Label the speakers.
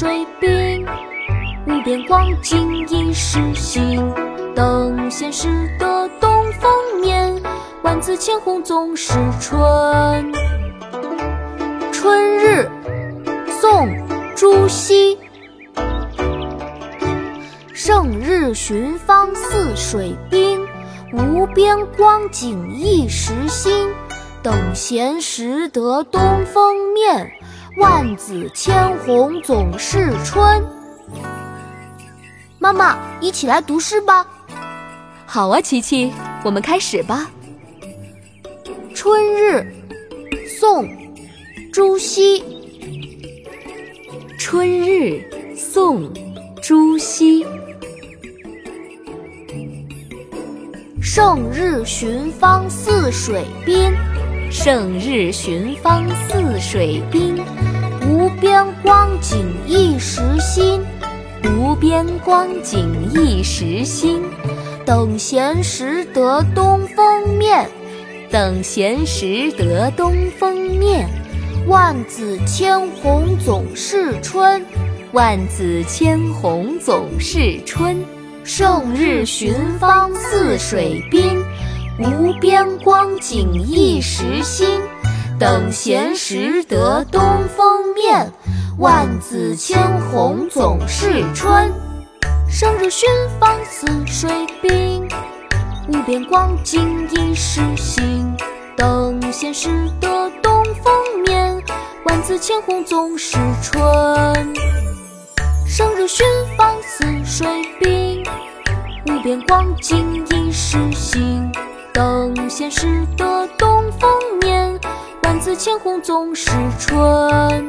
Speaker 1: 水滨。无边光景一时新，等闲识得东风面。万紫千红总是春。春日，宋·朱熹。胜日寻芳泗水滨，无边光景一时新。等闲识得东风面，万紫千红总是春。妈妈，一起来读诗吧。
Speaker 2: 好啊，琪琪，我们开始吧。
Speaker 1: 春日，宋·朱熹。
Speaker 2: 春日，宋·朱熹。
Speaker 1: 胜日寻芳泗水滨，
Speaker 2: 胜日寻芳泗水滨。
Speaker 1: 无边光景一时新。
Speaker 2: 无边光景一时新，
Speaker 1: 等闲识得东风面。
Speaker 2: 等闲识得东风面，
Speaker 1: 万紫千红总是春。
Speaker 2: 万紫千红总是春。
Speaker 1: 胜日寻芳泗水滨，无边光景一时新。等闲识得东风万紫千红总是春，胜日寻芳泗水滨。无边光景一时新，等闲识得东风面。万紫千红总是春。胜日寻芳泗水滨，无边光景一时新。等闲识得东风面。万紫千红总是春。